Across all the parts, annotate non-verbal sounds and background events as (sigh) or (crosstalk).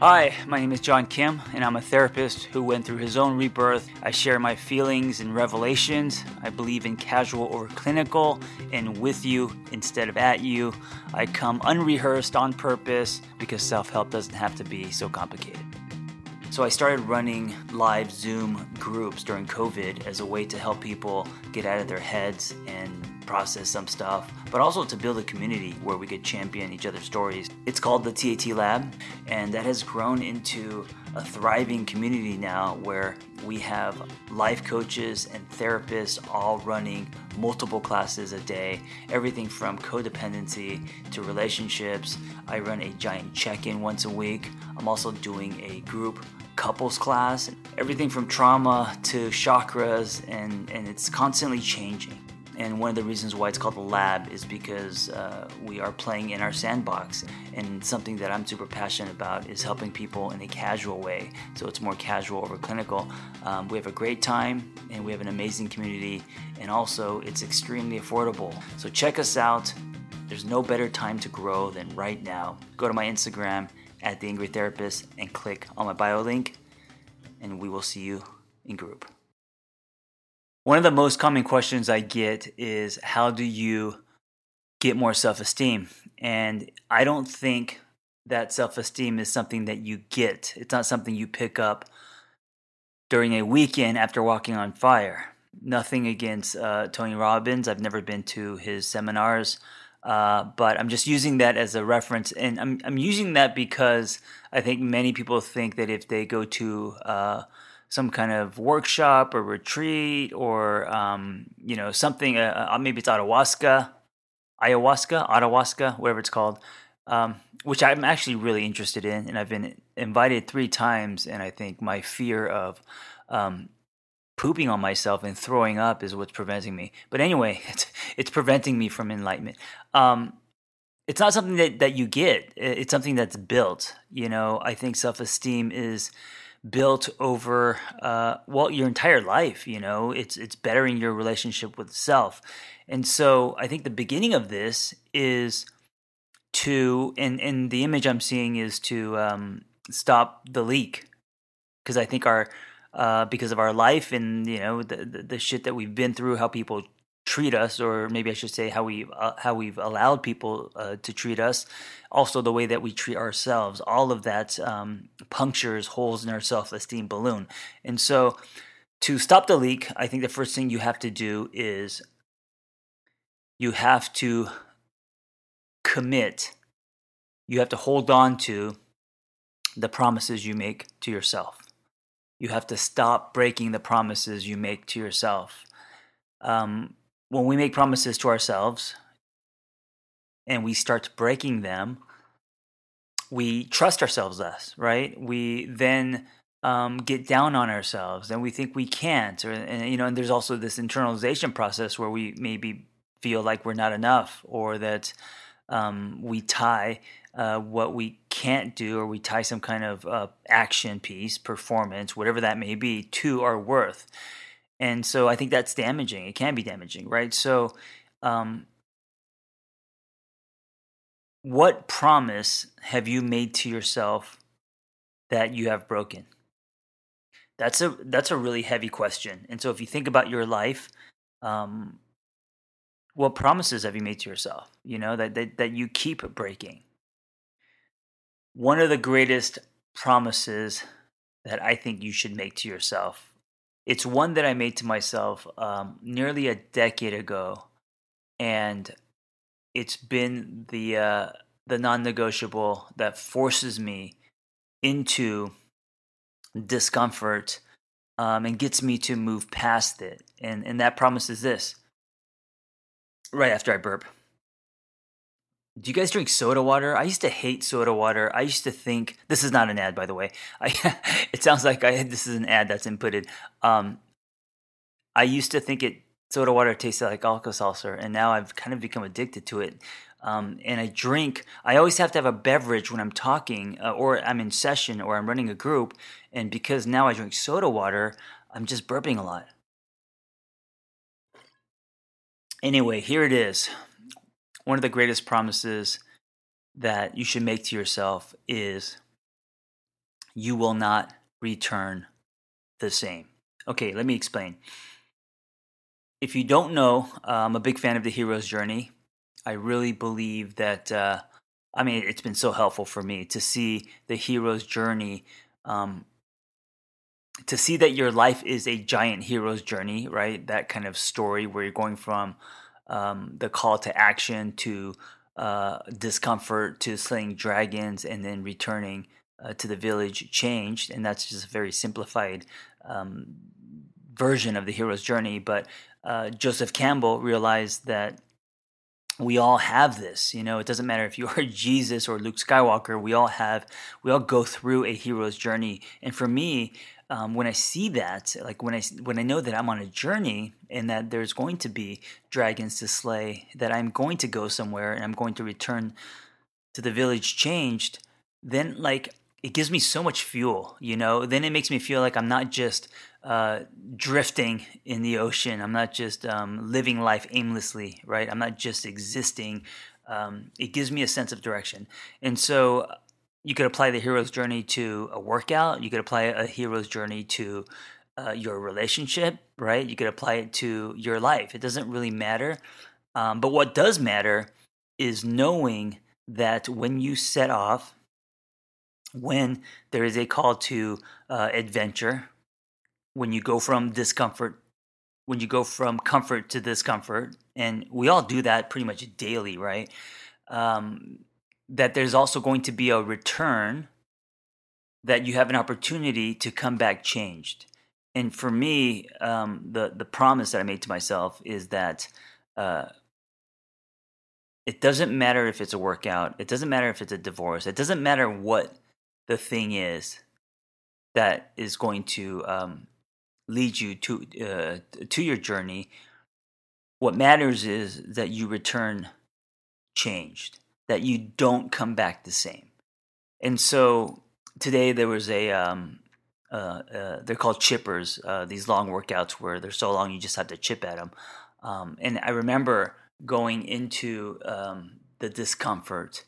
Hi, my name is John Kim, and I'm a therapist who went through his own rebirth. I share my feelings and revelations. I believe in casual over clinical and with you instead of at you. I come unrehearsed on purpose because self help doesn't have to be so complicated. So I started running live Zoom groups during COVID as a way to help people get out of their heads and process some stuff, but also to build a community where we could champion each other's stories. It's called the TAT Lab, and that has grown into a thriving community now where we have life coaches and therapists all running multiple classes a day, everything from codependency to relationships. I run a giant check in once a week. I'm also doing a group couples class, everything from trauma to chakras, and, and it's constantly changing. And one of the reasons why it's called the lab is because uh, we are playing in our sandbox. And something that I'm super passionate about is helping people in a casual way. So it's more casual over clinical. Um, we have a great time and we have an amazing community. And also, it's extremely affordable. So check us out. There's no better time to grow than right now. Go to my Instagram at The Angry Therapist and click on my bio link, and we will see you in group. One of the most common questions I get is how do you get more self esteem? And I don't think that self esteem is something that you get, it's not something you pick up during a weekend after walking on fire. Nothing against uh, Tony Robbins. I've never been to his seminars, uh, but I'm just using that as a reference. And I'm, I'm using that because I think many people think that if they go to uh, some kind of workshop or retreat or um, you know something uh, uh, maybe it's ayahuasca ayahuasca ayahuasca whatever it's called um, which i'm actually really interested in and i've been invited three times and i think my fear of um, pooping on myself and throwing up is what's preventing me. But anyway (laughs) it's it's preventing me from enlightenment. Um, it's not something that, that you get. It's something that's built you know? I think self-esteem is built over uh, well your entire life you know? It's it's bettering your relationship with self. And so i think the beginning of this is to and and the image i'm seeing is to um, stop the leak. Because i think our uh, because of our life and you know the, the, the shit that we've been through how people treat us, or maybe I should say how we uh, how we've allowed people uh, to treat us, also the way that we treat ourselves. All of that um, punctures holes in our self esteem balloon, and so to stop the leak, I think the first thing you have to do is you have to commit. You have to hold on to the promises you make to yourself. You have to stop breaking the promises you make to yourself. Um, when we make promises to ourselves and we start breaking them, we trust ourselves less, right? We then um, get down on ourselves and we think we can't, or and, you know, and there's also this internalization process where we maybe feel like we're not enough, or that um, we tie uh, what we can't do, or we tie some kind of uh, action piece, performance, whatever that may be, to our worth and so I think that's damaging. It can be damaging, right? So, um, what promise have you made to yourself that you have broken? That's a that's a really heavy question. And so, if you think about your life, um, what promises have you made to yourself? You know that that, that you keep breaking. One of the greatest promises that I think you should make to yourself it's one that I made to myself um, nearly a decade ago, and it's been the uh, the non-negotiable that forces me into discomfort um, and gets me to move past it. And and that promise is this: right after I burp. Do you guys drink soda water? I used to hate soda water. I used to think this is not an ad, by the way. (laughs) I, it sounds like I this is an ad that's inputted. Um, I used to think it soda water tasted like Alka Seltzer, and now I've kind of become addicted to it. Um, and I drink. I always have to have a beverage when I'm talking, uh, or I'm in session, or I'm running a group. And because now I drink soda water, I'm just burping a lot. Anyway, here it is one of the greatest promises that you should make to yourself is you will not return the same. Okay, let me explain. If you don't know, uh, I'm a big fan of the hero's journey. I really believe that, uh, I mean, it's been so helpful for me to see the hero's journey. Um, to see that your life is a giant hero's journey, right? That kind of story where you're going from um, the call to action to uh, discomfort to slaying dragons and then returning uh, to the village changed. And that's just a very simplified um, version of the hero's journey. But uh, Joseph Campbell realized that we all have this you know it doesn't matter if you (laughs) are jesus or luke skywalker we all have we all go through a hero's journey and for me um, when I see that, like when I when I know that I'm on a journey and that there's going to be dragons to slay, that I'm going to go somewhere and I'm going to return to the village changed, then like it gives me so much fuel, you know. Then it makes me feel like I'm not just uh, drifting in the ocean. I'm not just um, living life aimlessly, right? I'm not just existing. Um, it gives me a sense of direction, and so you could apply the hero's journey to a workout. You could apply a hero's journey to uh, your relationship, right? You could apply it to your life. It doesn't really matter. Um, but what does matter is knowing that when you set off, when there is a call to uh, adventure, when you go from discomfort, when you go from comfort to discomfort, and we all do that pretty much daily, right? Um, that there's also going to be a return that you have an opportunity to come back changed. And for me, um, the the promise that I made to myself is that uh, it doesn't matter if it's a workout, it doesn't matter if it's a divorce, it doesn't matter what the thing is that is going to um, lead you to uh, to your journey. What matters is that you return changed that you don't come back the same. And so today there was a um, uh, uh, they're called chippers. Uh, these long workouts where they're so long you just have to chip at them. Um, and I remember going into um, the discomfort,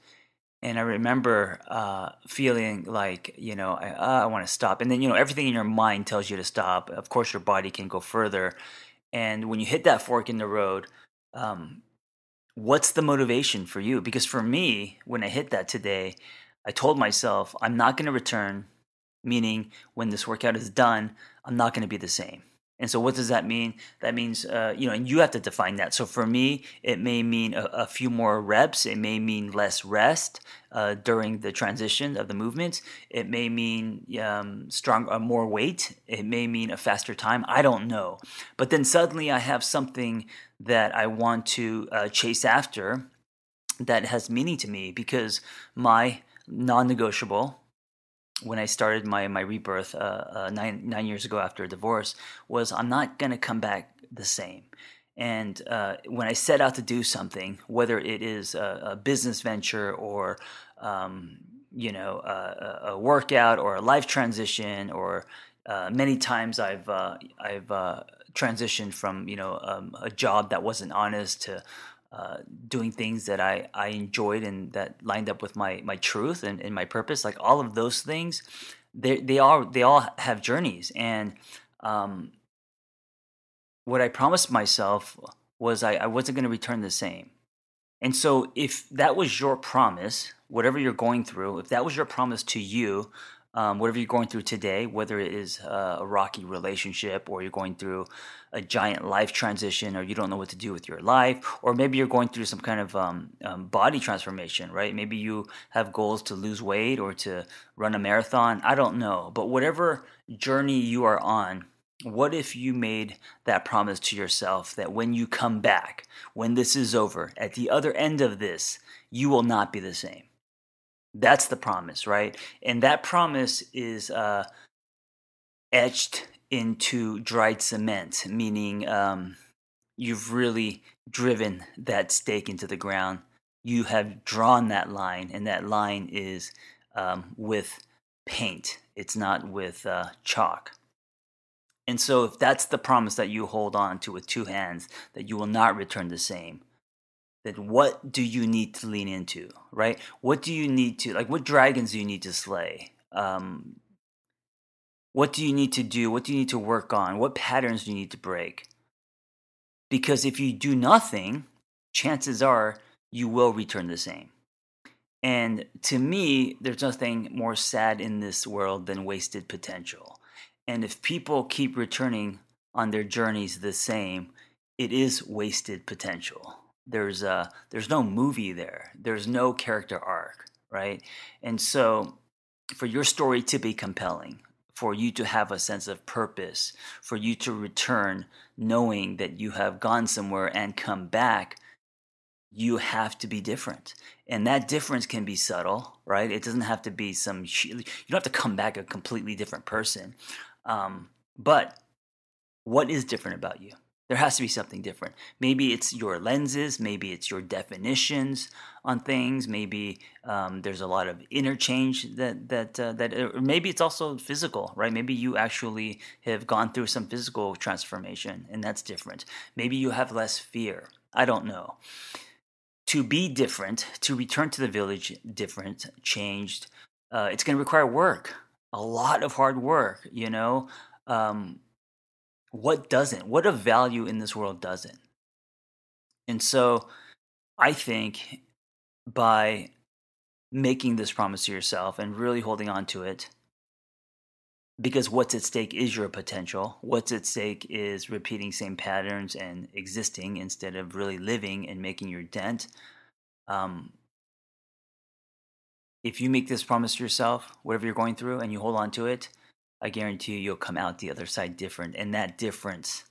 and I remember uh, feeling like you know I, uh, I want to stop, and then you know everything in your mind tells you to stop. Of course, your body can go further, and when you hit that fork in the road, um, what's the motivation for you? Because for me, when I hit that today, I told myself I'm not going to return, meaning when this workout is done, I'm not going to be the same. And so, what does that mean? That means, uh, you know, and you have to define that. So, for me, it may mean a, a few more reps. It may mean less rest uh, during the transition of the movements. It may mean um, strong, uh, more weight. It may mean a faster time. I don't know. But then suddenly, I have something that I want to uh, chase after that has meaning to me because my non-negotiable when I started my my rebirth uh, uh, nine nine years ago after a divorce was I'm not gonna come back the same. And uh, when I set out to do something, whether it is a, a business venture or um, you know a, a, workout or a life transition, or uh, many times I've uh, I've uh, transitioned from you know um, a job that wasn't honest to uh, doing things that I, I enjoyed and that lined up with my, my truth and, and my purpose, like all of those things, they they all they all have journeys. And um, what I promised myself was I, I wasn't going to return the same. And so, if that was your promise, whatever you're going through, if that was your promise to you um, whatever you're going through today, whether it is uh, a rocky relationship or you're going through a giant life transition or you don't know what to do with your life, or maybe you're going through some kind of um, um, body transformation, right? Maybe you have goals to lose weight or to run a marathon. I don't know. But whatever journey you are on, what if you made that promise to yourself that when you come back, when this is over, at the other end of this, you will not be the same? That's the promise, right? And that promise is uh, etched into dried cement, meaning um, you've really driven that stake into the ground. You have drawn that line, and that line is um, with paint, it's not with uh, chalk. And so, if that's the promise that you hold on to with two hands, that you will not return the same, then what do you need to lean into, right? What do you need to like? What dragons do you need to slay? Um, What do you need to do? What do you need to work on? What patterns do you need to break? Because if you do nothing, chances are you will return the same. And to me, there's nothing more sad in this world than wasted potential. And if people keep returning on their journeys the same, it is wasted potential. There's a there's no movie there. There's no character arc, right? And so for your story to be compelling, for you to have a sense of purpose, for you to return knowing that you have gone somewhere and come back, you have to be different. And that difference can be subtle, right? It doesn't have to be some, you don't have to come back a completely different person. Um, but what is different about you? There has to be something different. Maybe it's your lenses, maybe it's your definitions on things, maybe um, there's a lot of interchange that that uh, that, or maybe it's also physical, right? Maybe you actually have gone through some physical transformation, and that's different. Maybe you have less fear. I don't know. To be different, to return to the village different, changed, uh, it's going to require work, a lot of hard work. You know. Um, what doesn't? What of value in this world doesn't? And so I think by making this promise to yourself and really holding on to it, because what's at stake is your potential. What's at stake is repeating same patterns and existing instead of really living and making your dent. Um, if you make this promise to yourself, whatever you're going through, and you hold on to it, I guarantee you, you'll come out the other side different. And that difference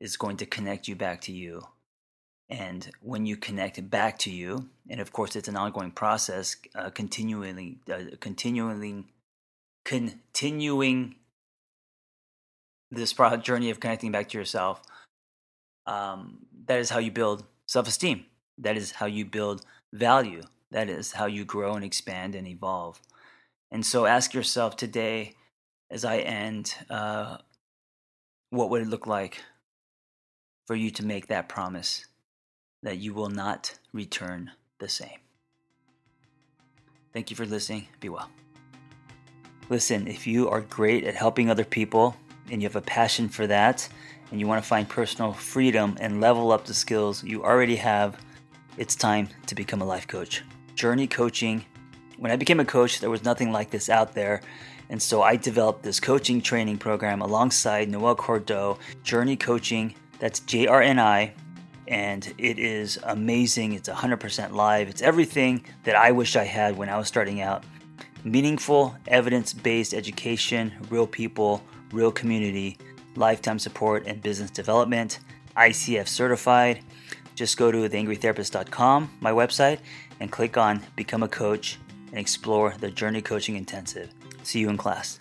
is going to connect you back to you. And when you connect back to you, and of course, it's an ongoing process, uh, continually, uh, continually, continuing this journey of connecting back to yourself. Um, that is how you build self esteem. That is how you build value. That is how you grow and expand and evolve. And so ask yourself today as I end, uh, what would it look like for you to make that promise that you will not return the same? Thank you for listening. Be well. Listen, if you are great at helping other people and you have a passion for that, and you want to find personal freedom and level up the skills you already have, it's time to become a life coach. Journey coaching. When I became a coach, there was nothing like this out there. And so I developed this coaching training program alongside Noel Cordeau, Journey Coaching. That's J R N I. And it is amazing. It's 100% live. It's everything that I wish I had when I was starting out meaningful, evidence based education, real people, real community, lifetime support, and business development. ICF certified. Just go to theangrytherapist.com, my website, and click on Become a Coach and explore the Journey Coaching Intensive. See you in class.